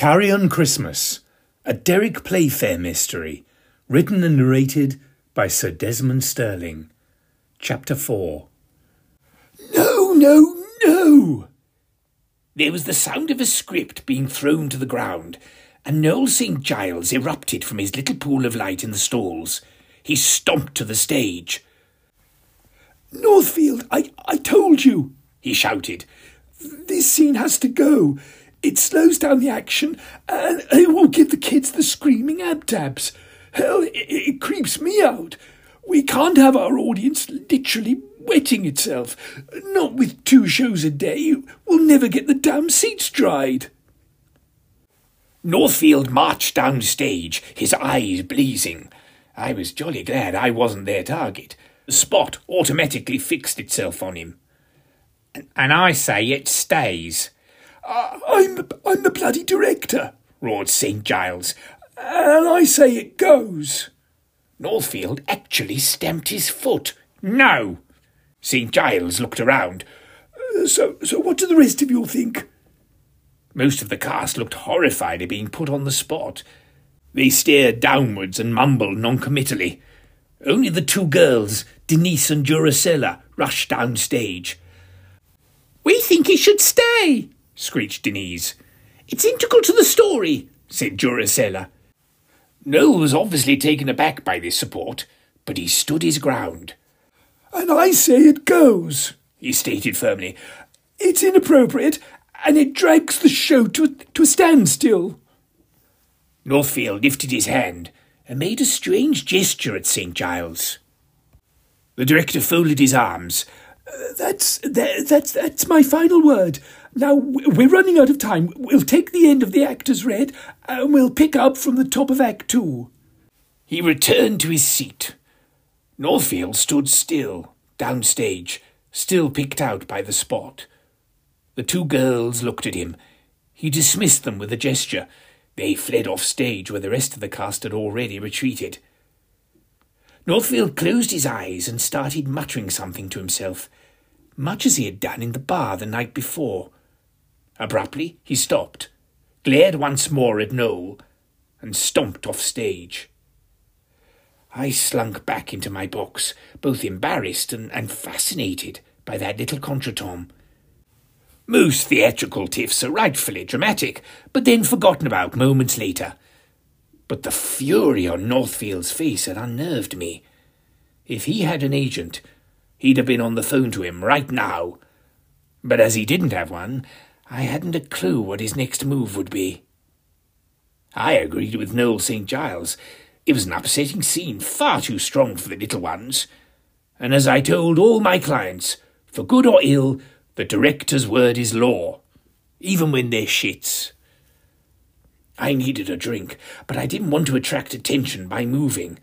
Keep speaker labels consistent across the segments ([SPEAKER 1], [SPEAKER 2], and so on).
[SPEAKER 1] Carrion Christmas, a Derek Playfair mystery, written and narrated by Sir Desmond Stirling. Chapter 4
[SPEAKER 2] No, no, no! There was the sound of a script being thrown to the ground, and Noel St. Giles erupted from his little pool of light in the stalls. He stomped to the stage.
[SPEAKER 3] Northfield, I, I told you, he shouted. This scene has to go. It slows down the action and it will give the kids the screaming abtabs. Hell, it, it creeps me out. We can't have our audience literally wetting itself. Not with two shows a day. We'll never get the damn seats dried.
[SPEAKER 2] Northfield marched down stage, his eyes blazing. I was jolly glad I wasn't their target. The spot automatically fixed itself on him. And I say it stays.
[SPEAKER 3] I'm, I'm the bloody director, roared St. Giles, and I say it goes.
[SPEAKER 2] Northfield actually stamped his foot. No! St. Giles looked around.
[SPEAKER 3] Uh, so, so what do the rest of you think?
[SPEAKER 2] Most of the cast looked horrified at being put on the spot. They stared downwards and mumbled noncommittally. Only the two girls, Denise and Duracella, rushed down stage.
[SPEAKER 4] We think he should stay, screeched Denise.
[SPEAKER 2] It's integral to the story, said Duracella. Noel was obviously taken aback by this support, but he stood his ground.
[SPEAKER 3] And I say it goes,
[SPEAKER 2] he stated firmly.
[SPEAKER 3] It's inappropriate, and it drags the show to a, to a standstill.
[SPEAKER 2] Northfield lifted his hand and made a strange gesture at St. Giles. The director folded his arms.
[SPEAKER 3] Uh, that's, that, that's, that's my final word. Now, we're running out of time. We'll take the end of the actor's read, and we'll pick up from the top of Act Two.
[SPEAKER 2] He returned to his seat. Northfield stood still, downstage, still picked out by the spot. The two girls looked at him. He dismissed them with a gesture. They fled off stage where the rest of the cast had already retreated. Northfield closed his eyes and started muttering something to himself, much as he had done in the bar the night before. Abruptly, he stopped, glared once more at Noel, and stomped off stage. I slunk back into my box, both embarrassed and, and fascinated by that little contretemps. Most theatrical tiffs are rightfully dramatic, but then forgotten about moments later. But the fury on Northfield's face had unnerved me. If he had an agent, he'd have been on the phone to him right now. But as he didn't have one, I hadn't a clue what his next move would be. I agreed with Noel St. Giles. It was an upsetting scene, far too strong for the little ones. And as I told all my clients, for good or ill, the director's word is law, even when they're shits. I needed a drink, but I didn't want to attract attention by moving.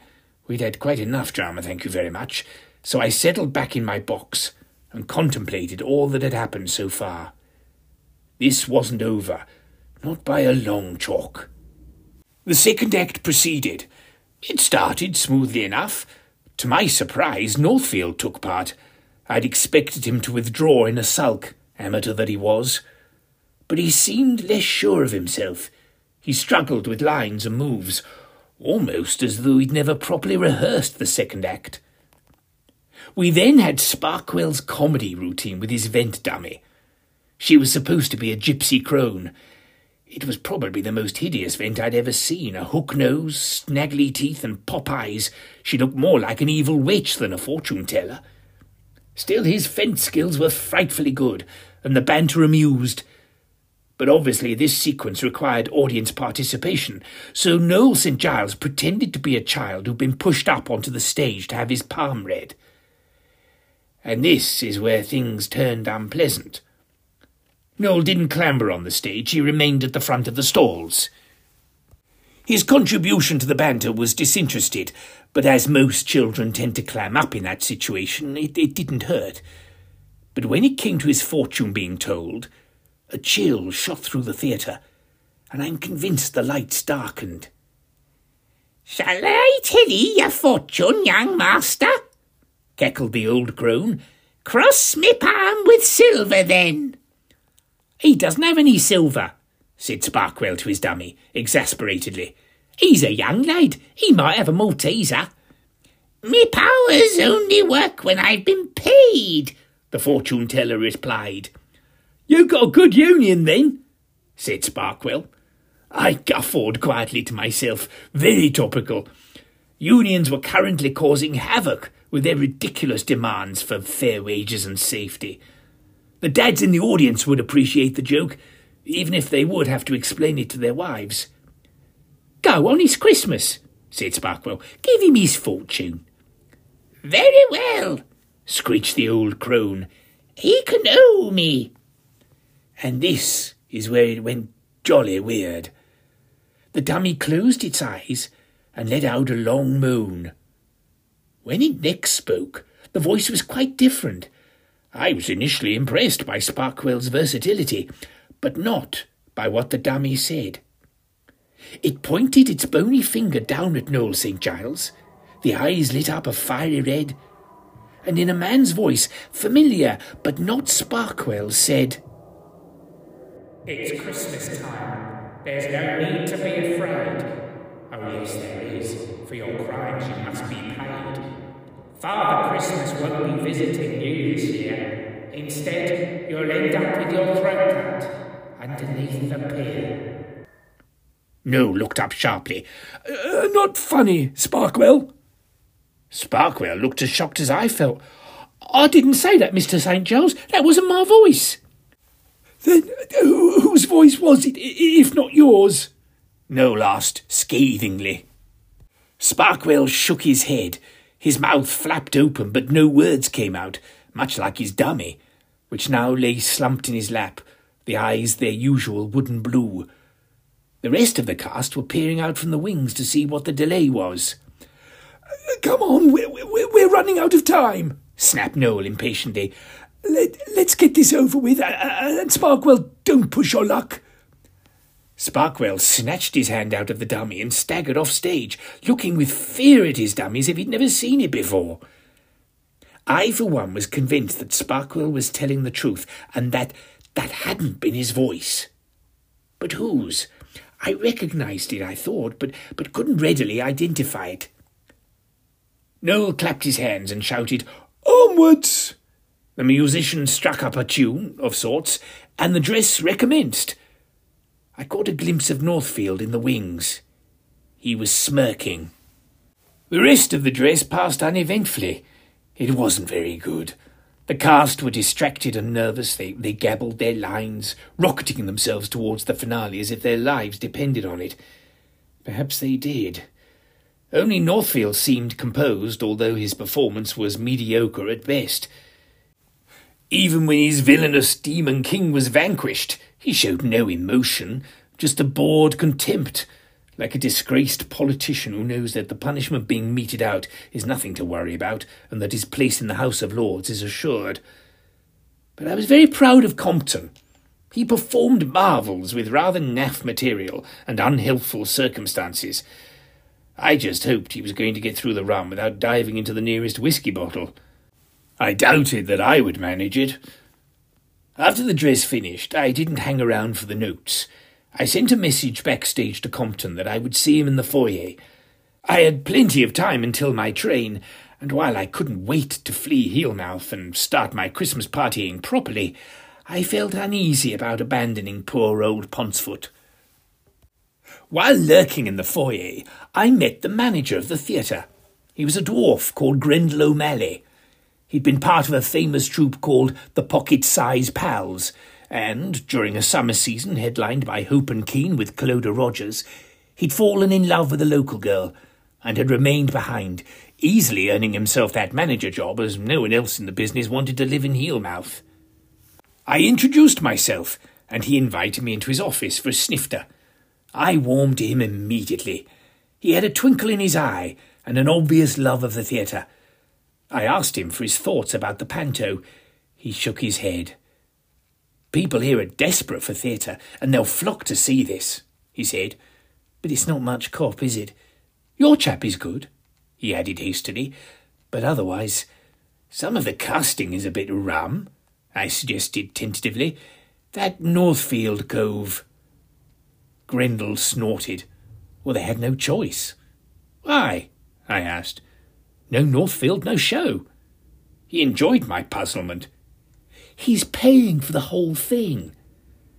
[SPEAKER 2] We'd had quite enough drama, thank you very much, so I settled back in my box and contemplated all that had happened so far. This wasn't over, not by a long chalk. The second act proceeded. It started smoothly enough. To my surprise, Northfield took part. I'd expected him to withdraw in a sulk, amateur that he was. But he seemed less sure of himself. He struggled with lines and moves, almost as though he'd never properly rehearsed the second act. We then had Sparkwell's comedy routine with his vent dummy. She was supposed to be a gypsy crone. It was probably the most hideous vent I'd ever seen. A hook nose, snaggly teeth, and pop eyes. She looked more like an evil witch than a fortune teller. Still, his vent skills were frightfully good, and the banter amused. But obviously, this sequence required audience participation, so Noel St. Giles pretended to be a child who'd been pushed up onto the stage to have his palm read. And this is where things turned unpleasant. Noel didn't clamber on the stage, he remained at the front of the stalls. His contribution to the banter was disinterested, but as most children tend to clam up in that situation, it, it didn't hurt. But when it came to his fortune being told, a chill shot through the theatre, and I'm convinced the lights darkened.
[SPEAKER 4] Shall I tell ye your fortune, young master? cackled the old crone. Cross me palm with silver, then.
[SPEAKER 2] He doesn't have any silver,
[SPEAKER 4] said Sparkwell to his dummy, exasperatedly. He's a young lad. He might have a Malteser. Me powers only work when I've been paid, the fortune teller replied.
[SPEAKER 3] You got a good union then,
[SPEAKER 4] said Sparkwell. I guffawed quietly to myself. Very topical. Unions were currently causing havoc with their ridiculous demands for fair wages and safety. The dads in the audience would appreciate the joke, even if they would have to explain it to their wives. Go on, it's Christmas, said Sparkwell. Give him his fortune. Very well, screeched the old crone. He can owe me. And this is where it went jolly weird. The dummy closed its eyes and let out a long moan. When it next spoke, the voice was quite different. I was initially impressed by Sparkwell's versatility, but not by what the dummy said. It pointed its bony finger down at Noel St. Giles. The eyes lit up a fiery red, and in a man's voice, familiar but not Sparkwell, said,
[SPEAKER 5] It's Christmas time. There's no need to be afraid. Oh, yes, there is. For your crimes, you must be. Father Christmas won't be visiting you this year. Instead, you'll end up with your throat cut underneath the pier.
[SPEAKER 4] Noel looked up sharply.
[SPEAKER 3] Uh, not funny, Sparkwell.
[SPEAKER 4] Sparkwell looked as shocked as I felt. I didn't say that, Mr. St. Giles. That wasn't my voice.
[SPEAKER 3] Then uh, whose voice was it, if not yours?
[SPEAKER 4] Noel asked scathingly. Sparkwell shook his head. His mouth flapped open, but no words came out, much like his dummy, which now lay slumped in his lap, the eyes their usual wooden blue. The rest of the cast were peering out from the wings to see what the delay was.
[SPEAKER 3] Come on, we're, we're, we're running out of time,
[SPEAKER 4] snapped Noel impatiently.
[SPEAKER 3] Let, let's get this over with, uh, uh, and Sparkwell, don't push your luck.
[SPEAKER 4] Sparkwell snatched his hand out of the dummy and staggered off stage, looking with fear at his dummy as if he'd never seen it before. I, for one, was convinced that Sparkwell was telling the truth, and that that hadn't been his voice. But whose? I recognized it, I thought, but, but couldn't readily identify it. Noel clapped his hands and shouted,
[SPEAKER 3] Onwards!
[SPEAKER 4] The musician struck up a tune of sorts, and the dress recommenced. I caught a glimpse of Northfield in the wings. He was smirking. The rest of the dress passed uneventfully. It wasn't very good. The cast were distracted and nervous. They, they gabbled their lines, rocketing themselves towards the finale as if their lives depended on it. Perhaps they did. Only Northfield seemed composed, although his performance was mediocre at best. Even when his villainous demon king was vanquished, he showed no emotion, just a bored contempt, like a disgraced politician who knows that the punishment being meted out is nothing to worry about, and that his place in the House of Lords is assured. But I was very proud of Compton. He performed marvels with rather naff material and unhelpful circumstances. I just hoped he was going to get through the run without diving into the nearest whisky bottle. I doubted that I would manage it. After the dress finished, I didn't hang around for the notes. I sent a message backstage to Compton that I would see him in the foyer. I had plenty of time until my train, and while I couldn't wait to flee Heelmouth and start my Christmas partying properly, I felt uneasy about abandoning poor old Pontsfoot. While lurking in the foyer, I met the manager of the theatre. He was a dwarf called Grendel O'Malley. He'd been part of a famous troupe called the Pocket Size Pals, and during a summer season headlined by Hope and Keen with Clodagh Rogers, he'd fallen in love with a local girl and had remained behind, easily earning himself that manager job as no one else in the business wanted to live in Heelmouth. I introduced myself, and he invited me into his office for a snifter. I warmed to him immediately. He had a twinkle in his eye and an obvious love of the theatre. I asked him for his thoughts about the panto. He shook his head. People here are desperate for theatre, and they'll flock to see this, he said. But it's not much cop, is it? Your chap is good, he added hastily, but otherwise, some of the casting is a bit rum, I suggested tentatively. That Northfield cove. Grendel snorted. Well, they had no choice. Why? I asked. No Northfield, no show. He enjoyed my puzzlement. He's paying for the whole thing.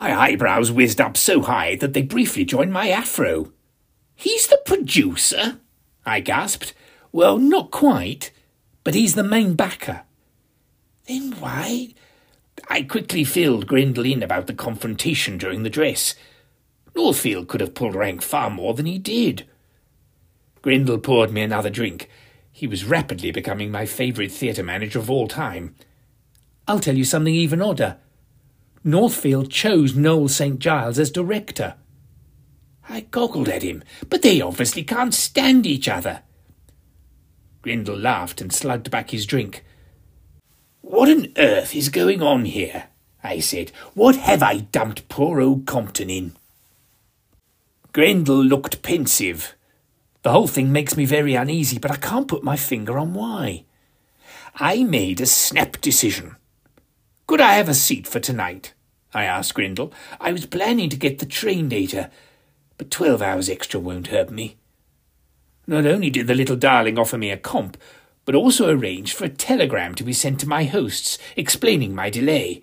[SPEAKER 4] My eyebrows whizzed up so high that they briefly joined my afro. He's the producer? I gasped. Well, not quite, but he's the main backer. Then why? I quickly filled Grendel in about the confrontation during the dress. Northfield could have pulled rank far more than he did. Grendel poured me another drink. He was rapidly becoming my favourite theatre manager of all time. I'll tell you something even odder. Northfield chose Noel St. Giles as director. I goggled at him, but they obviously can't stand each other. Grendel laughed and slugged back his drink. What on earth is going on here? I said. What have I dumped poor old Compton in? Grendel looked pensive. The whole thing makes me very uneasy, but I can't put my finger on why. I made a snap decision. Could I have a seat for tonight? I asked Grendel. I was planning to get the train data, but twelve hours extra won't hurt me. Not only did the little darling offer me a comp, but also arranged for a telegram to be sent to my hosts explaining my delay.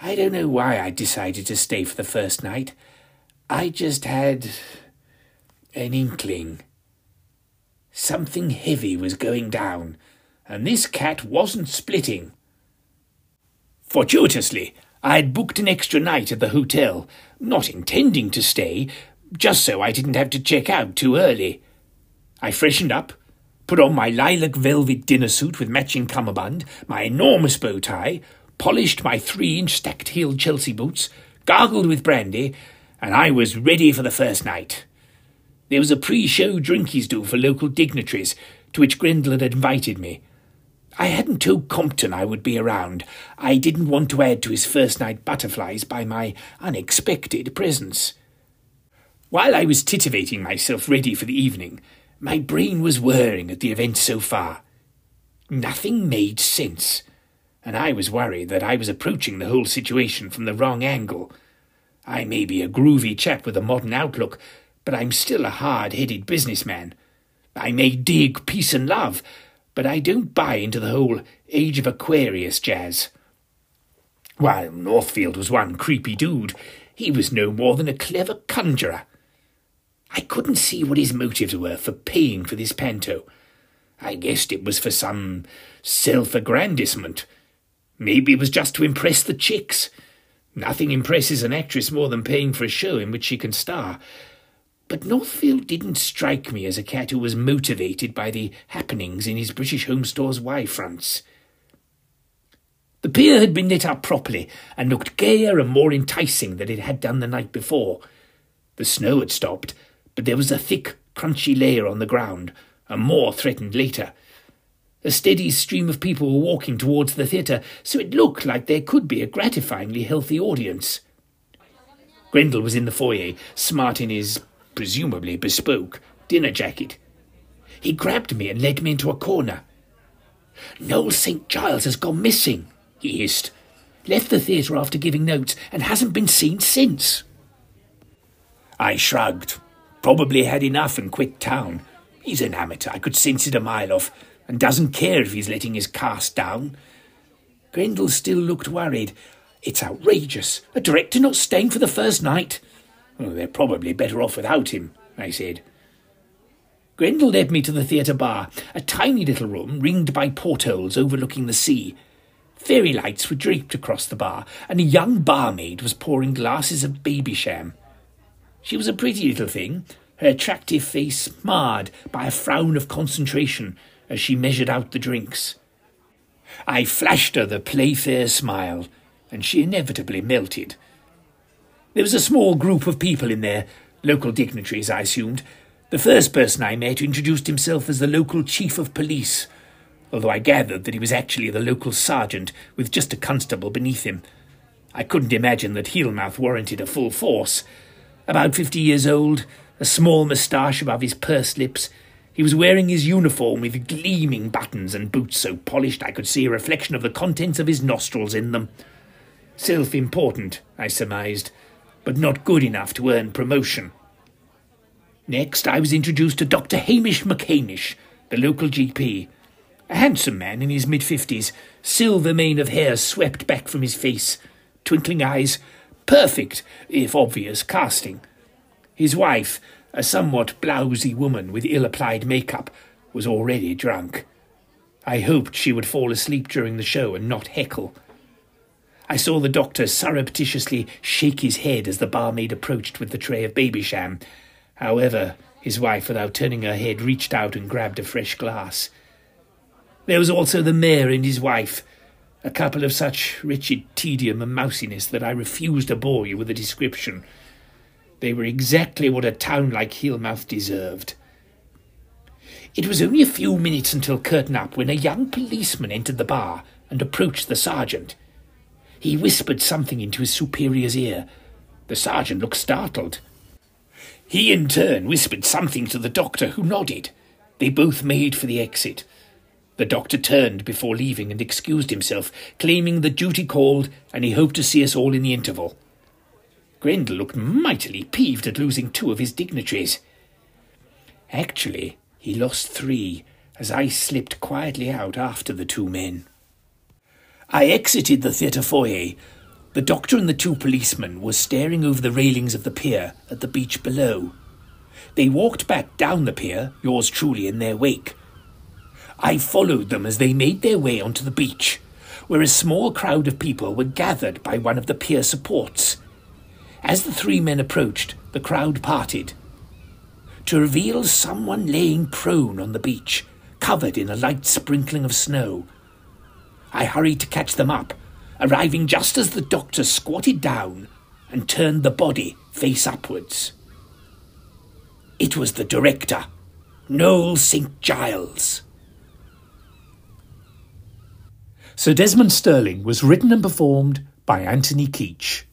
[SPEAKER 4] I don't know why I decided to stay for the first night. I just had an inkling. Something heavy was going down, and this cat wasn't splitting. Fortuitously, I had booked an extra night at the hotel, not intending to stay, just so I didn't have to check out too early. I freshened up, put on my lilac velvet dinner suit with matching cummerbund, my enormous bow tie, polished my three inch stacked heeled Chelsea boots, gargled with brandy, and I was ready for the first night. There was a pre show drinkies do for local dignitaries, to which Grendel had invited me. I hadn't told Compton I would be around. I didn't want to add to his first night butterflies by my unexpected presence. While I was titivating myself ready for the evening, my brain was whirring at the events so far. Nothing made sense, and I was worried that I was approaching the whole situation from the wrong angle. I may be a groovy chap with a modern outlook, but I'm still a hard-headed businessman. I may dig peace and love, but I don't buy into the whole Age of Aquarius jazz. While Northfield was one creepy dude, he was no more than a clever conjurer. I couldn't see what his motives were for paying for this panto. I guessed it was for some self-aggrandisement. Maybe it was just to impress the chicks. Nothing impresses an actress more than paying for a show in which she can star, but Northfield didn't strike me as a cat who was motivated by the happenings in his British Home Store's Y-fronts. The pier had been lit up properly and looked gayer and more enticing than it had done the night before. The snow had stopped, but there was a thick, crunchy layer on the ground, and more threatened later. A steady stream of people were walking towards the theatre, so it looked like there could be a gratifyingly healthy audience. Grendel was in the foyer, smart in his presumably bespoke, dinner jacket. He grabbed me and led me into a corner. Noel St. Giles has gone missing, he hissed. Left the theatre after giving notes and hasn't been seen since. I shrugged. Probably had enough and quit town. He's an amateur, I could sense it a mile off, and doesn't care if he's letting his cast down. Grendel still looked worried. It's outrageous. A director not staying for the first night. Oh, they're probably better off without him, I said. Grendel led me to the theatre bar, a tiny little room ringed by portholes overlooking the sea. Fairy lights were draped across the bar, and a young barmaid was pouring glasses of Babycham. She was a pretty little thing, her attractive face marred by a frown of concentration as she measured out the drinks. I flashed her the Playfair smile, and she inevitably melted. There was a small group of people in there, local dignitaries, I assumed. The first person I met introduced himself as the local chief of police, although I gathered that he was actually the local sergeant with just a constable beneath him. I couldn't imagine that Heelmouth warranted a full force. About fifty years old, a small moustache above his pursed lips, he was wearing his uniform with gleaming buttons and boots so polished I could see a reflection of the contents of his nostrils in them. Self important, I surmised
[SPEAKER 2] but not good enough to earn promotion. Next, I was introduced to Dr. Hamish McHamish, the local GP. A handsome man in his mid fifties, silver mane of hair swept back from his face, twinkling eyes, perfect, if obvious, casting. His wife, a somewhat blousy woman with ill applied makeup, was already drunk. I hoped she would fall asleep during the show and not heckle. I saw the doctor surreptitiously shake his head as the barmaid approached with the tray of Babycham. However, his wife, without turning her head, reached out and grabbed a fresh glass. There was also the mayor and his wife, a couple of such wretched tedium and mousiness that I refuse to bore you with a description. They were exactly what a town like Hillmouth deserved. It was only a few minutes until curtain up when a young policeman entered the bar and approached the sergeant. He whispered something into his superior's ear. The sergeant looked startled. He in turn whispered something to the doctor, who nodded. They both made for the exit. The doctor turned before leaving and excused himself, claiming the duty called and he hoped to see us all in the interval. Grendel looked mightily peeved at losing two of his dignitaries. Actually, he lost three, as I slipped quietly out after the two men. I exited the theatre foyer. The doctor and the two policemen were staring over the railings of the pier at the beach below. They walked back down the pier, yours truly in their wake. I followed them as they made their way onto the beach, where a small crowd of people were gathered by one of the pier supports. As the three men approached, the crowd parted to reveal someone laying prone on the beach, covered in a light sprinkling of snow. I hurried to catch them up, arriving just as the doctor squatted down and turned the body face upwards. It was the director, Noel St. Giles.
[SPEAKER 1] Sir Desmond Stirling was written and performed by Anthony Keetch.